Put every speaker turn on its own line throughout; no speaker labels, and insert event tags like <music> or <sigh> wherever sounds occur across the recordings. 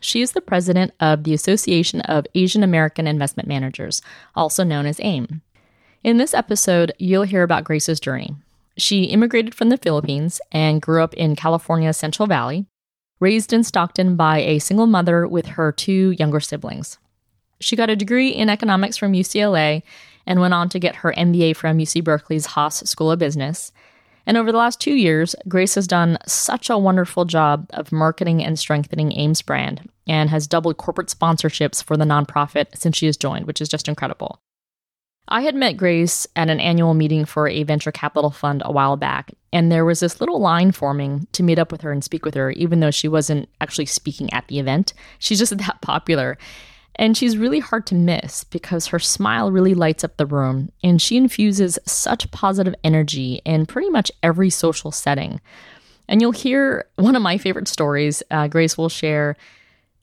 She is the president of the Association of Asian American Investment Managers, also known as AIM. In this episode, you'll hear about Grace's journey. She immigrated from the Philippines and grew up in California's Central Valley, raised in Stockton by a single mother with her two younger siblings. She got a degree in economics from UCLA and went on to get her MBA from UC Berkeley's Haas School of Business. And over the last two years, Grace has done such a wonderful job of marketing and strengthening AIM's brand and has doubled corporate sponsorships for the nonprofit since she has joined, which is just incredible. I had met Grace at an annual meeting for a venture capital fund a while back, and there was this little line forming to meet up with her and speak with her, even though she wasn't actually speaking at the event. She's just <laughs> that popular. And she's really hard to miss because her smile really lights up the room, and she infuses such positive energy in pretty much every social setting. And you'll hear one of my favorite stories. Uh, Grace will share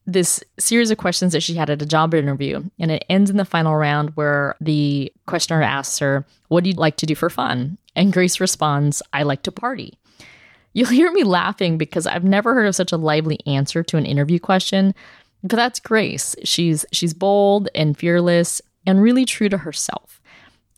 this series of questions that she had at a job interview. And it ends in the final round where the questioner asks her, What do you like to do for fun? And Grace responds, I like to party. You'll hear me laughing because I've never heard of such a lively answer to an interview question. But that's Grace. She's she's bold and fearless and really true to herself.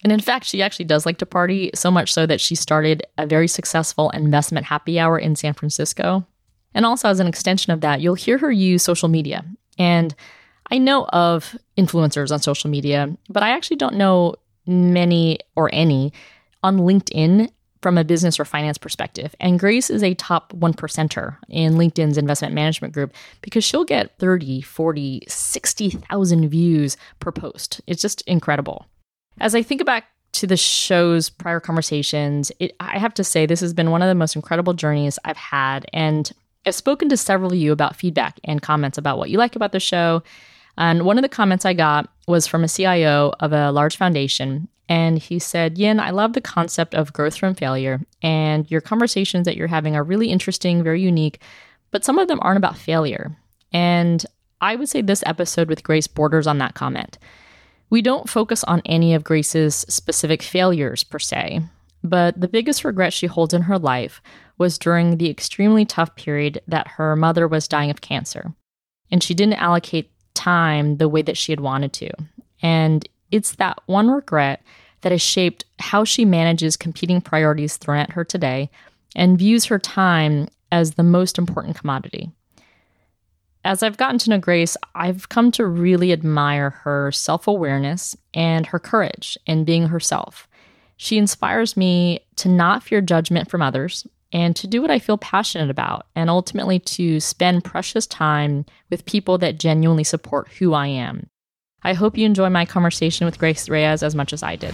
And in fact, she actually does like to party, so much so that she started a very successful investment happy hour in San Francisco. And also, as an extension of that, you'll hear her use social media. And I know of influencers on social media, but I actually don't know many or any on LinkedIn from a business or finance perspective. And Grace is a top one percenter in LinkedIn's investment management group because she'll get 30, 40, 60,000 views per post. It's just incredible. As I think back to the show's prior conversations, it, I have to say this has been one of the most incredible journeys I've had. And I've spoken to several of you about feedback and comments about what you like about the show. And one of the comments I got was from a CIO of a large foundation. And he said, Yinh, I love the concept of growth from failure. And your conversations that you're having are really interesting, very unique, but some of them aren't about failure. And I would say this episode with Grace borders on that comment. We don't focus on any of Grace's specific failures per se, but the biggest regret she holds in her life was during the extremely tough period that her mother was dying of cancer. And she didn't allocate time the way that she had wanted to. And it's that one regret that has shaped how she manages competing priorities thrown at her today and views her time as the most important commodity. As I've gotten to know Grace, I've come to really admire her self awareness and her courage in being herself. She inspires me to not fear judgment from others and to do what I feel passionate about, and ultimately to spend precious time with people that genuinely support who I am. I hope you enjoy my conversation with Grace Reyes as much as I did.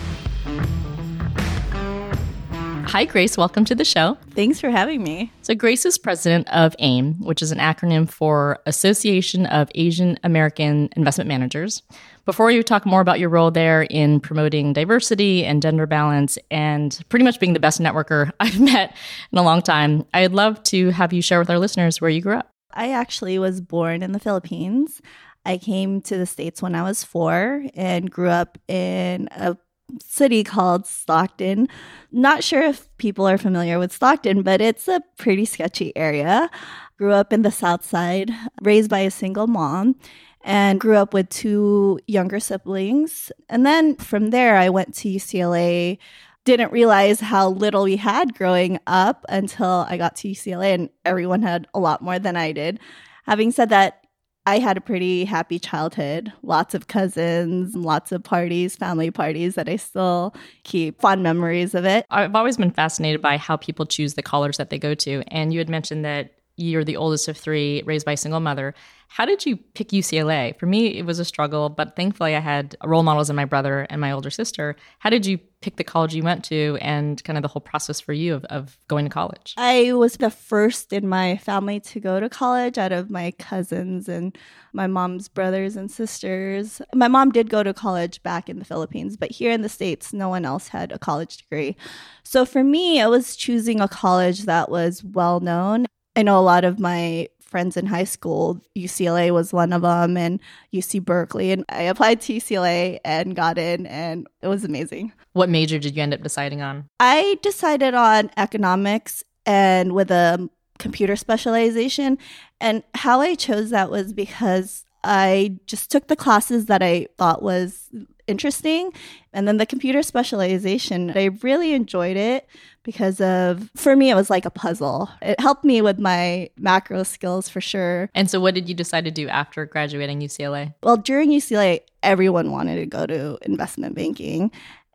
Hi, Grace. Welcome to the show.
Thanks for having me.
So, Grace is president of AIM, which is an acronym for Association of Asian American Investment Managers. Before you talk more about your role there in promoting diversity and gender balance and pretty much being the best networker <laughs> I've met in a long time, I'd love to have you share with our listeners where you grew up.
I actually was born in the Philippines. I came to the States when I was four and grew up in a city called Stockton. Not sure if people are familiar with Stockton, but it's a pretty sketchy area. Grew up in the South Side, raised by a single mom, and grew up with two younger siblings. And then from there, I went to UCLA. Didn't realize how little we had growing up until I got to UCLA, and everyone had a lot more than I did. Having said that, I had a pretty happy childhood. Lots of cousins, lots of parties, family parties that I still keep fond memories of it.
I've always been fascinated by how people choose the college that they go to. And you had mentioned that you're the oldest of three, raised by a single mother. How did you pick UCLA? For me, it was a struggle, but thankfully I had role models in my brother and my older sister. How did you pick the college you went to and kind of the whole process for you of, of going to college?
I was the first in my family to go to college out of my cousins and my mom's brothers and sisters. My mom did go to college back in the Philippines, but here in the States, no one else had a college degree. So for me, I was choosing a college that was well known. I know a lot of my friends in high school. UCLA was one of them, and UC Berkeley. And I applied to UCLA and got in, and it was amazing.
What major did you end up deciding on?
I decided on economics and with a computer specialization. And how I chose that was because I just took the classes that I thought was interesting. And then the computer specialization, I really enjoyed it because of, for me, it was like a puzzle. It helped me with my macro skills for sure.
And so, what did you decide to do after graduating UCLA?
Well, during UCLA, everyone wanted to go to investment banking.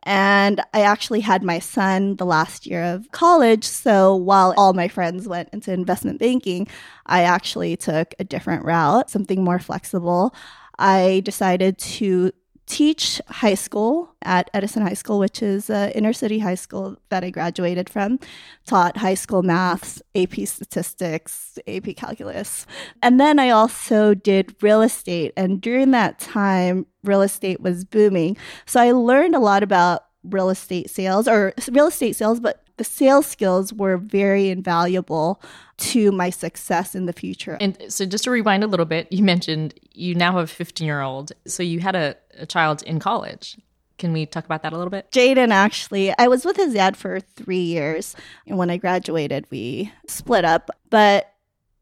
And I actually had my son the last year of college. So while all my friends went into investment banking, I actually took a different route, something more flexible. I decided to teach high school at Edison High School, which is an inner city high school that I graduated from. Taught high school maths, AP statistics, AP calculus. And then I also did real estate. And during that time, real estate was booming. So I learned a lot about real estate sales or real estate sales, but the sales skills were very invaluable to my success in the future.
And so, just to rewind a little bit, you mentioned you now have a 15 year old. So, you had a, a child in college. Can we talk about that a little bit?
Jaden, actually, I was with his dad for three years. And when I graduated, we split up. But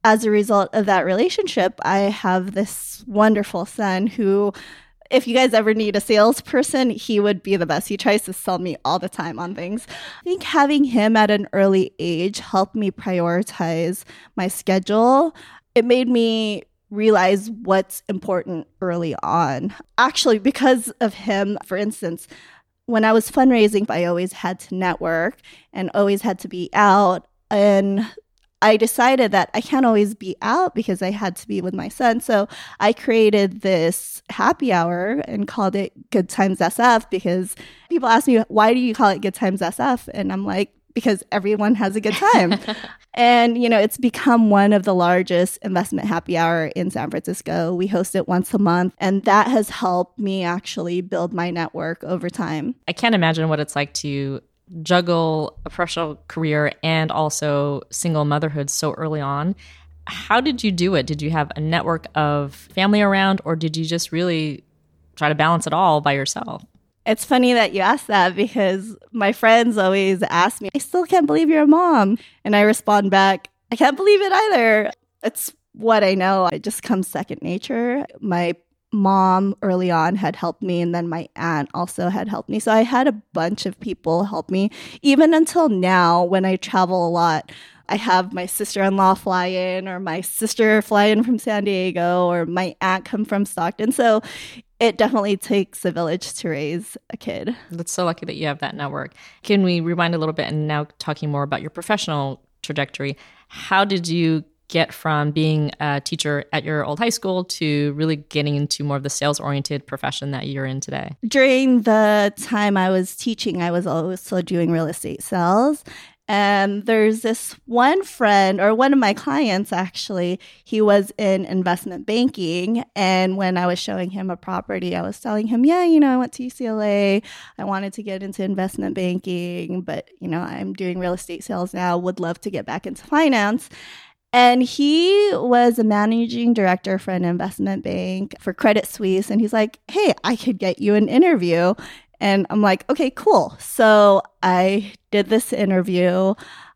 as a result of that relationship, I have this wonderful son who if you guys ever need a salesperson, he would be the best. He tries to sell me all the time on things. I think having him at an early age helped me prioritize my schedule. It made me realize what's important early on. Actually, because of him, for instance, when I was fundraising, I always had to network and always had to be out. And I decided that I can't always be out because I had to be with my son. So I created this happy hour and called it Good Times SF because people ask me, why do you call it Good Times SF? And I'm like, because everyone has a good time. <laughs> and, you know, it's become one of the largest investment happy hour in San Francisco. We host it once a month, and that has helped me actually build my network over time.
I can't imagine what it's like to juggle a professional career and also single motherhood so early on. How did you do it? Did you have a network of family around, or did you just really try to balance it all by yourself?
It's funny that you ask that because my friends always ask me, I still can't believe you're a mom. And I respond back, I can't believe it either. It's what I know. It just comes second nature. My mom early on had helped me and then my aunt also had helped me. So i had a bunch of people help me. Even until now when i travel a lot i have my sister-in-law fly in or my sister fly in from san diego or my aunt come from stockton. So it definitely takes a village to raise a kid.
That's so lucky that you have that network. Can we rewind a little bit and now talking more about your professional trajectory how did you get from being a teacher at your old high school to really getting into more of the sales oriented profession that you're in today?
During the time I was teaching, I was also doing real estate sales. And there's this one friend, or one of my clients actually, he was in investment banking. And when I was showing him a property, I was telling him, Yeah, you know, I went to UCLA. I wanted to get into investment banking, but, you know, I'm doing real estate sales now, would love to get back into finance. And he was a managing director for an investment bank for Credit Suisse. And he's like, hey, I could get you an interview. And I'm like, okay, cool. So I did this interview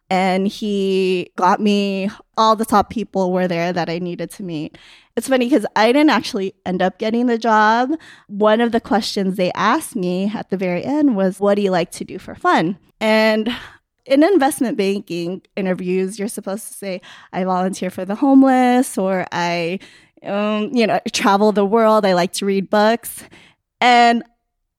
and he got me all the top people were there that I needed to meet. It's funny because I didn't actually end up getting the job. One of the questions they asked me at the very end was, What do you like to do for fun? And in investment banking interviews, you're supposed to say, I volunteer for the homeless or I um, you know, travel the world. I like to read books. And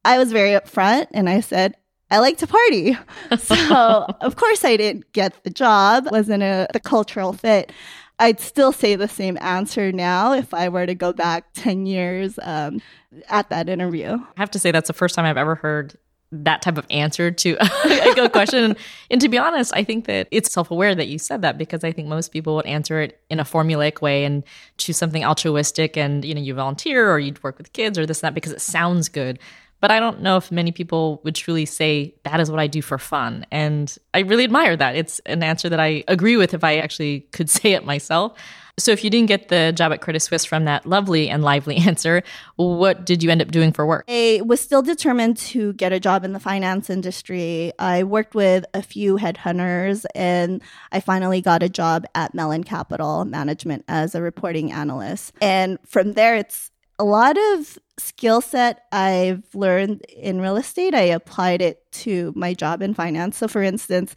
I was very upfront and I said, I like to party. <laughs> So, <laughs> of course, I didn't get the job, wasn't a, the cultural fit. I'd still say the same answer now if I were to go back 10 years um, at that interview.
I have to say, that's the first time I've ever heard that type of answer to <laughs> a question. and to be honest, I think that it's self aware that you said that because I think most people would answer it in a formulaic way and choose something altruistic and, you know, you volunteer or you'd work with kids or this and that because it sounds good. But I don't know if many people would truly say that is what I do for fun. And I really admire that. It's an answer that I agree with if I actually could <laughs> say it myself. So if you didn't get the job at Credit Suisse from that lovely and lively <laughs> answer, what did you end up doing for work?
I was still determined to get a job in the finance industry. I worked with a few headhunters and I finally got a job at Mellon Capital Management as a reporting analyst. And from there it's a lot of skill set I've learned in real estate, I applied it to my job in finance. So, for instance,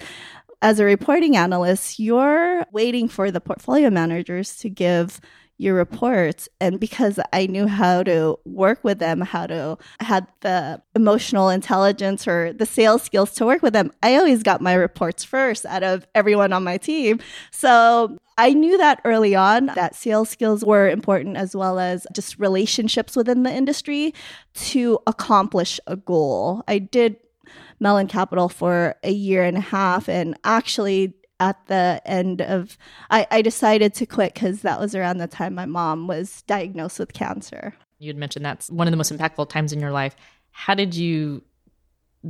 as a reporting analyst, you're waiting for the portfolio managers to give your reports. And because i knew how to work with them how to had the emotional intelligence or the sales skills to work with them i always got my reports first out of everyone on my team. So i knew that early on that sales skills were important as well as just relationships within the industry to accomplish a goal. I did Mellon Capital for a year and a half and actually at the end of I, I decided to quit because that was around the time my mom was diagnosed with cancer.
You had mentioned that's one of the most impactful times in your life. How did you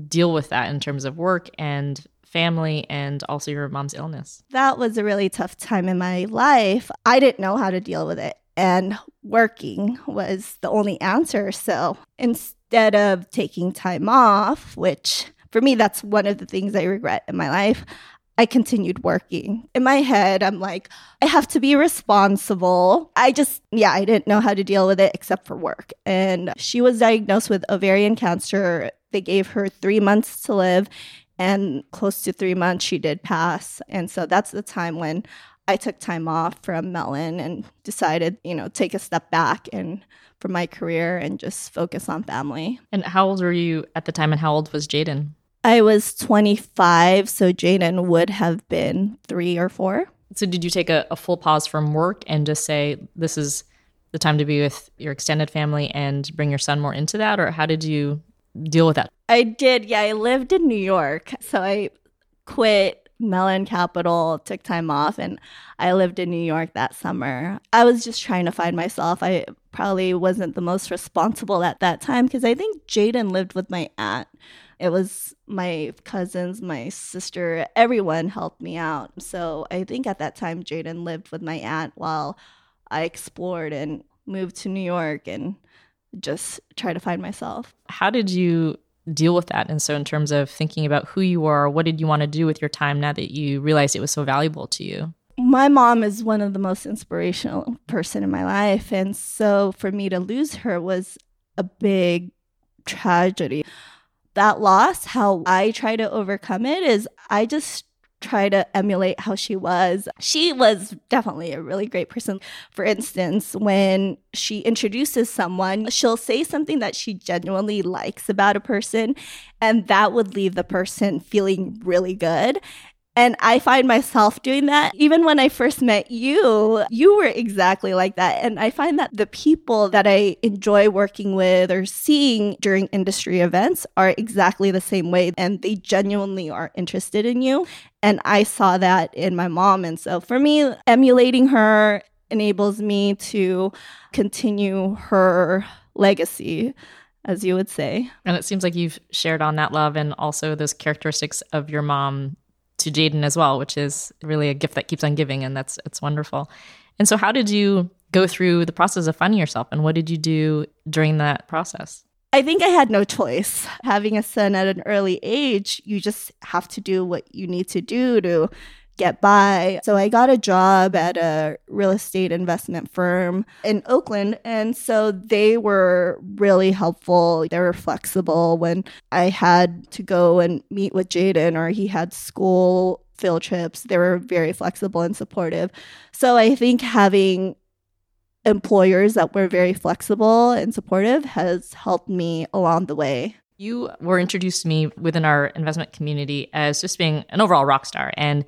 deal with that in terms of work and family and also your mom's illness?
That was a really tough time in my life. I didn't know how to deal with it. And working was the only answer. So instead of taking time off, which for me, that's one of the things I regret in my life. I continued working. In my head, I'm like, I have to be responsible. I just, yeah, I didn't know how to deal with it except for work. And she was diagnosed with ovarian cancer. They gave her three months to live, and close to three months, she did pass. And so that's the time when I took time off from Mellon and decided, you know, take a step back and from my career and just focus on family.
And how old were you at the time, and how old was Jaden?
I was 25, so Jaden would have been three or four.
So, did you take a, a, full pause from work and just say, this is the time to be with your extended family and bring your son more into that? Or how did you deal with that?
I did. Yeah, I lived in New York. So, I quit Mellon Capital, took time off, and I lived in New York that summer. I was just trying to find myself. I probably wasn't the most responsible at that time because I think Jaden lived with my aunt it was my cousins, my sister, everyone helped me out. So I think at that time, Jaden lived with my aunt while I explored and moved to New York and just try to find myself.
How did you deal with that? And so, in terms of thinking about who you are, what did you want to do with your time now that you realized it was so valuable to you?
My mom is one of the most inspirational person in my life, and so for me to lose her was a big tragedy that loss, how I try to overcome it is I just try to emulate how she was. She was definitely a really great person. For instance, when she introduces someone, she'll say something that she genuinely likes about a person, and that would leave the person feeling really good. And I find myself doing that. Even when I first met you, you were exactly like that. And I find that the people that I enjoy working with or seeing during industry events are exactly the same way. And they genuinely are interested in you. And I saw that in my mom. And so for me, emulating her enables me to continue her legacy as you would say.
And it seems like you've shared on that love and also those characteristics of your mom to Jaden as well, which is really a gift that keeps on giving, and that's it's wonderful. And so, how did you go through the process of finding yourself, and what did you do during that process?
I think I had no choice. Having a son at an early age, you just have to do what you need to do to get by. So I got a job at a real estate investment firm in Oakland. And so they were really helpful. They were flexible when I had to go and meet with Jaden or he had school field trips. They were very flexible and supportive. So I think having employers that were very flexible and supportive has helped me along the way.
You were introduced to me within our investment community as just being an overall rock star. And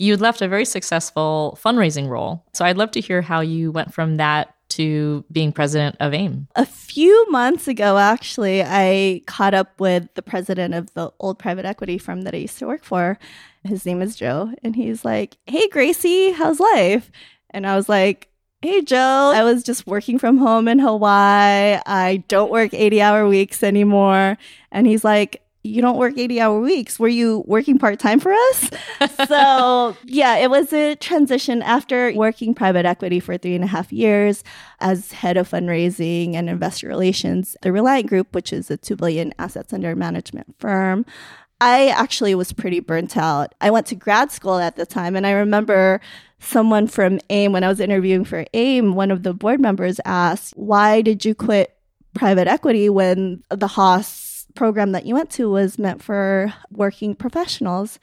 you'd left a very successful fundraising role. So I'd love to hear how you went from that to being president of AIM?
A few months ago, actually, I caught up with the president of the old private equity firm that I used to work for. His name is Joe. And he's like, Hey, Gracie, how's life? And I was like, Hey, Joe, I was just working from home in Hawaii. I don't work 80 hour weeks anymore. And he's like, you don't work 80 hour weeks. Were you working part time for us? <laughs> so, yeah, it was a transition after working private equity for three and a half years as head of fundraising and investor relations, the Reliant Group, which is a 2 billion assets under management firm. I actually was pretty burnt out. I went to grad school at the time, and I remember someone from AIM, when I was interviewing for AIM, one of the board members asked, Why did you quit private equity when the Haas program that you went to was meant for working professionals.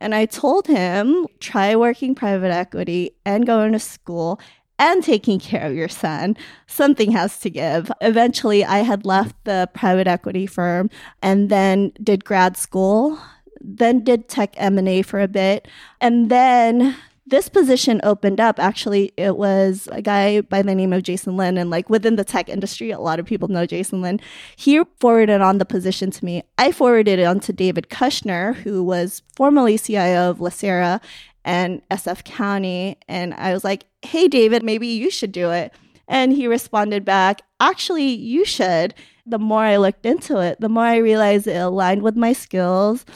And I told him, try working private equity and going to school and taking care of your son. Something has to give. Eventually, I had left the private equity firm and then did grad school, then did tech M&A for a bit, and then this position opened up actually it was a guy by the name of jason lin and like within the tech industry a lot of people know jason lin he forwarded on the position to me. I forwarded it on to david kushner who was formerly cio of Lacera and sf county and i was like hey david maybe you should do it. And he responded back actually you should. The more i looked into it the more i realized it aligned with my skills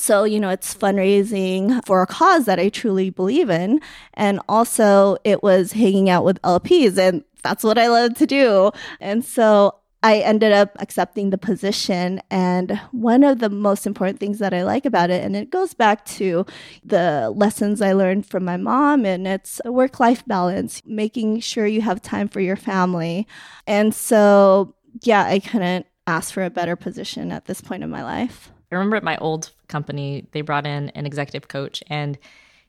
so, you know, it's fundraising for a cause that I truly believe in. And also, it was hanging out with LPs, and that's what I love to do. And so, I ended up accepting the position. And one of the most important things that I like about it, and it goes back to the lessons I learned from my mom, and it's a work life balance, making sure you have time for your family. And so, yeah, I couldn't ask for a better position at this point in my life.
I remember at my old company, they brought in an executive coach and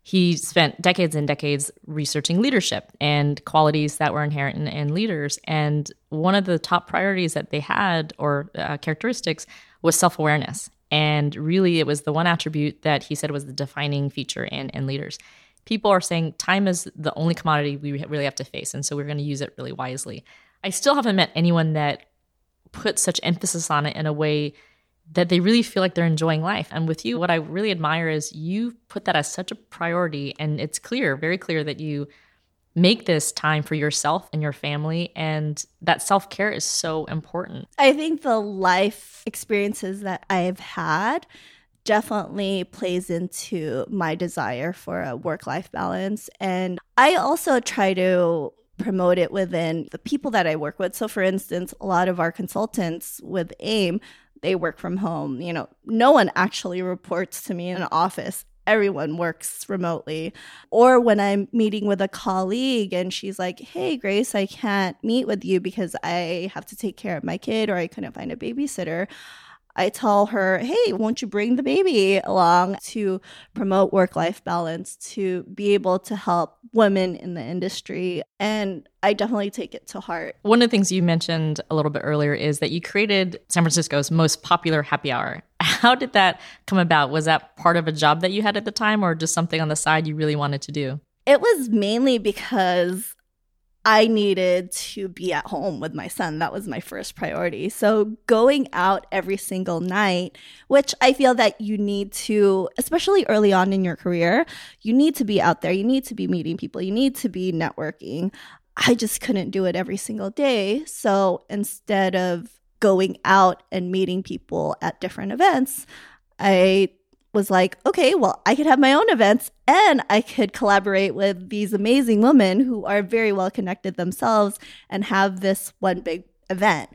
he spent decades and decades researching leadership and qualities that were inherent in, in leaders. And one of the top priorities that they had or uh, characteristics was self awareness. And really, it was the one attribute that he said was the defining feature in, in leaders. People are saying time is the only commodity we really have to face. And so we're going to use it really wisely. I still haven't met anyone that put such emphasis on it in a way that they really feel like they're enjoying life. And with you, what I really admire is you put that as such a priority. And it's clear, very clear, that you make this time for yourself and your family. And that self care is so important.
I think the life experiences that I've had definitely plays into my desire for a work life balance. And I also try to promote it within the people that I work with. So, for instance, a lot of our consultants with AIM, they work from home. You know, no one actually reports to me in an office. Everyone works remotely. Or when I'm meeting with a colleague and she's like, Hey, Grace, I can't meet with you because I have to take care of my kid or I couldn't find a babysitter. I tell her, hey, won't you bring the baby along to promote work life balance, to be able to help women in the industry? And I definitely take it to heart.
One of the things you mentioned a little bit earlier is that you created San Francisco's most popular happy hour. <laughs> How did that come about? Was that part of a job that you had at the time or just something on the side you really wanted to do?
It was mainly because I needed to be at home with my son. That was my first priority. So going out every single night, which I feel that you need to, especially early on in your career, you need to be out there. You need to be meeting people. You need to be networking. I just couldn't do it every single day. So instead of going out and meeting people at different events, I was like, okay, well, I could have my own events and I could collaborate with these amazing women who are very well connected themselves and have this one big event.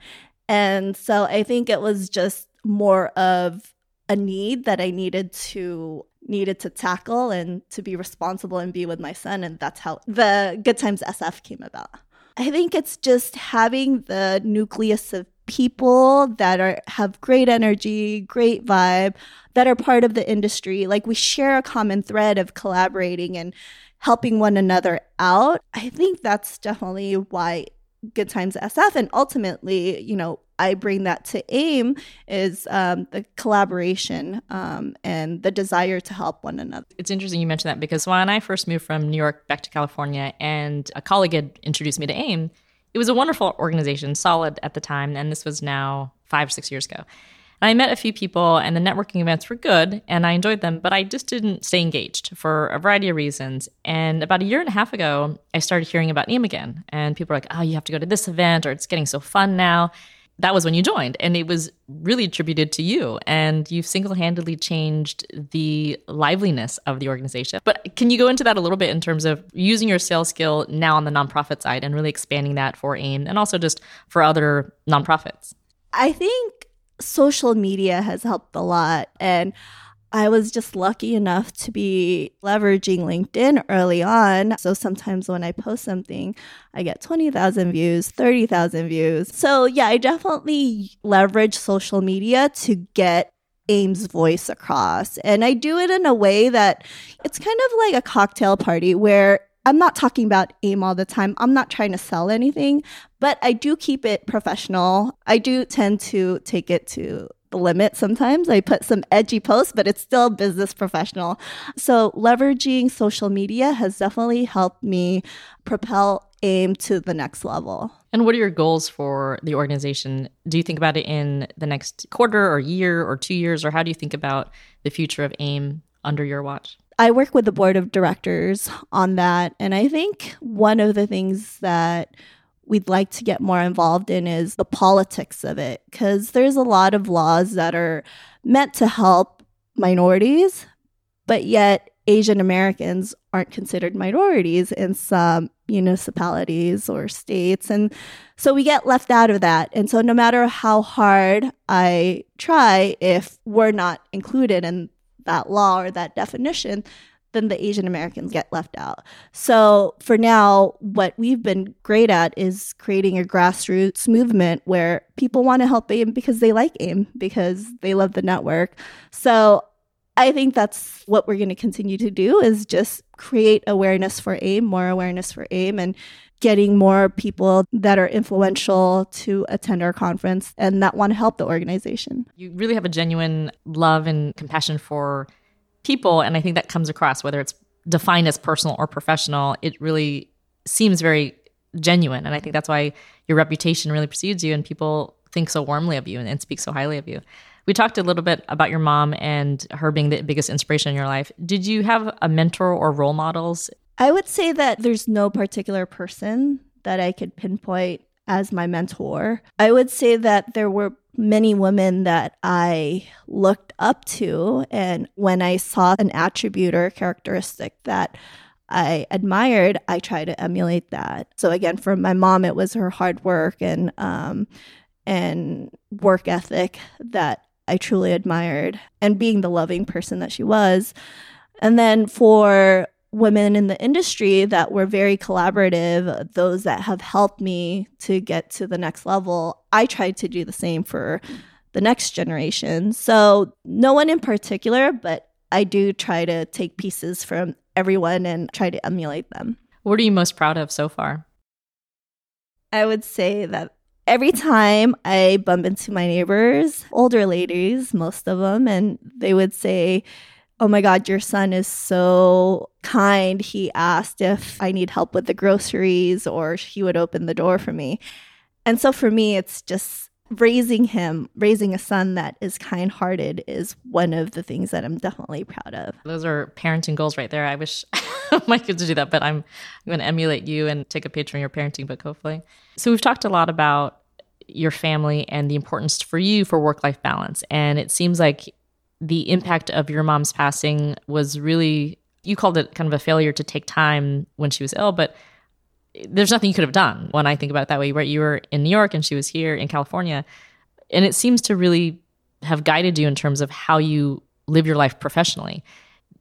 And so I think it was just more of a need that I needed to needed to tackle and to be responsible and be with my son and that's how the Good Times SF came about. I think it's just having the nucleus of people that are have great energy, great vibe, that are part of the industry. Like we share a common thread of collaborating and helping one another out. I think that's definitely why Good Times SF and ultimately, you know, I bring that to AIM is um, the collaboration um, and the desire to help one another.
It's interesting you mentioned that because when I first moved from New York back to California and a colleague had introduced me to AIM, it was a wonderful organization, solid at the time, and this was now five, six years ago. And I met a few people, and the networking events were good, and I enjoyed them, but I just didn't stay engaged for a variety of reasons. And about a year and a half ago, I started hearing about AIM again, and people were like, "Oh, you have to go to this event, or it's getting so fun now." That was when you joined, and it was really attributed to you. And you've single handedly changed the liveliness of the organization. But can you go into that a little bit in terms of using your sales skill now on the nonprofit side and really expanding that for AIM and also just for other nonprofits?
I think social media has helped a lot. And I was just lucky enough to be leveraging LinkedIn early on. So sometimes when I post something, I get 20,000 views, 30,000 views. So yeah, I definitely leverage social media to get AIM's voice across. And I do it in a way that it's kind of like a cocktail party where I'm not talking about AIM all the time. I'm not trying to sell anything, but I do keep it professional. I do tend to take it to the limit sometimes. I put some edgy posts, but it's still business professional. So leveraging social media has definitely helped me propel AIM to the next level.
And what are your goals for the organization? Do you think about it in the next quarter or year or two years, or how do you think about the future of AIM under your watch?
I work with the board of directors on that. And I think one of the things that we'd like to get more involved in is the politics of it, because there's a lot of laws that are meant to help minorities, but yet Asian Americans aren't considered minorities in some municipalities or states. And so we get left out of that. And so no matter how hard I try, if we're not included in that law or that definition, then the Asian Americans get left out. So for now, what we've been great at is creating a grassroots movement where people want to help AIM because they like AIM, because they love the network. So I think that's what we're going to continue to do is just create awareness for AIM, more awareness for AIM, and getting more people that are influential to attend our conference and that want to help the organization.
You really have a genuine love and compassion for people. And I think that comes across, whether it's defined as personal or professional, it really seems very genuine. And I think that's why your reputation really precedes you and people think so warmly of you and, and speak so highly of you. We talked a little bit about your mom and her being the biggest inspiration in your life. Did you have a mentor or role models
I would say that there's no particular person that I could pinpoint as my mentor. I would say that there were many women that I looked up to. And when I saw an attribute or characteristic that I admired, I tried to emulate that. So again, for my mom, it was her hard work and um, and work ethic that I truly admired, and being the loving person that she was. And then for women in the industry that were very collaborative, those that have helped me to get to the next level, I tried to do the same for the next generation. So, no one in particular, but I do try to take pieces from everyone and try to emulate them.
What are you most proud of so far?
I would say that every time I bump into my neighbors, older ladies, most of them, and they would say, oh my God, your son is so kind. He asked if I need help with the groceries or he would open the door for me. And so for me, it's just raising him, raising a son that is kind hearted is one of the things that I'm definitely proud of.
Those are parenting goals right there. I wish my kids would do that, but I'm, I'm going to emulate you and take a picture in your parenting book, hopefully. So we've talked a lot about your family and the importance for you for work life balance. And it seems like the impact of your mom's passing was really you called it kind of a failure to take time when she was ill but there's nothing you could have done when i think about it that way right? You were in new york and she was here in california and it seems to really have guided you in terms of how you live your life professionally.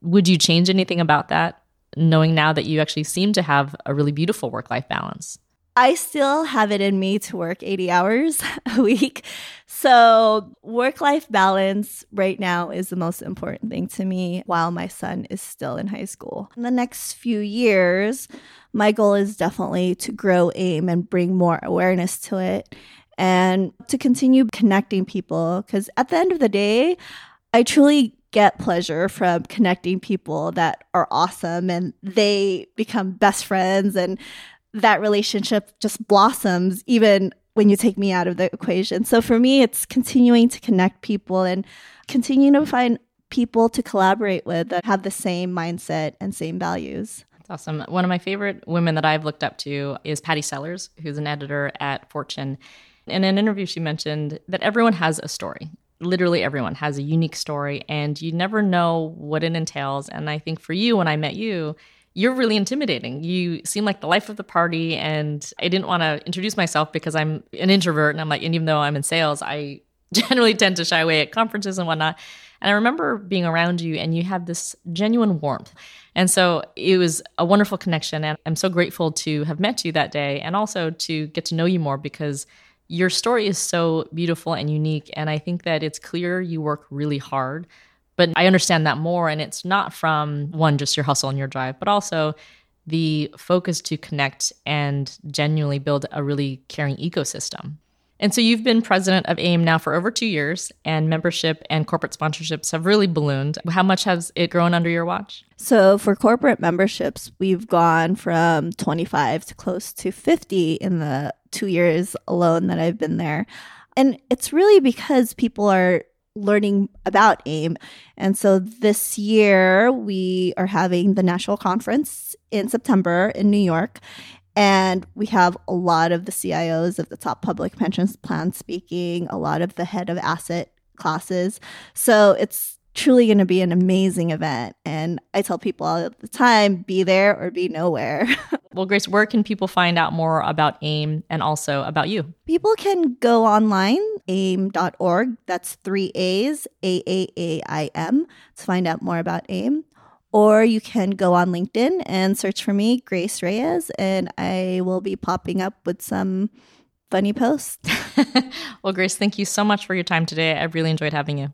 Would you change anything about that knowing now that you actually seem to have a really beautiful work life balance
I still have it in me to work 80 hours <laughs> a week. So, work life balance right now is the most important thing to me while my son is still in high school. In the next few years, my goal is definitely to grow AIM and bring more awareness to it and to continue connecting people. Because at the end of the day, I truly get pleasure from connecting people that are awesome and they become best friends and that relationship just blossoms even when you take me out of the equation. So for me, it's continuing to connect people and continuing to find people to collaborate with that have the same mindset and same values.
That's awesome. One of my favorite women that I've looked up to is Pattie Sellers, who's an editor at Fortune. In an interview, she mentioned that everyone has a story literally everyone has a unique story and you never know what it entails. And I think for you, when I met you, you're really intimidating. You seem like the life of the party. And I didn't want to introduce myself because I'm an introvert. And I'm like, and even though I'm in sales, I <laughs> generally tend to shy away at conferences and whatnot. And I remember being around you and you have this genuine warmth. And so it was a wonderful connection. And I'm so grateful to have met you that day and also to get to know you more because your story is so beautiful and unique. And I think that it's clear you work really hard. But I understand that more. And it's not from one, just your hustle and your drive, but also the focus to connect and genuinely build a really caring ecosystem. And so you've been president of AIM now for over two years, and membership and corporate sponsorships have really ballooned. How much has it grown under your watch?
So, for corporate memberships, we've gone from 25 to close to 50 in the two years alone that I've been there. And it's really because people are learning about AIM. And so this year, we are having the national conference in September in New York. And we have a lot of the CIOs of the top public pensions plans speaking, a lot of the head of asset classes. So it's truly going to be an amazing event. And I tell people all the time be there or be nowhere. <laughs>
well, Grace, where can people find out more about AIM and also about you?
People can go online, aim.org. That's three A's, A A A I M, to find out more about AIM. Or you can go on LinkedIn and search for me, Grace Reyes, and I will be popping up with some funny posts. <laughs> <laughs>
well, Grace, thank you so much for your time today. I really enjoyed having you.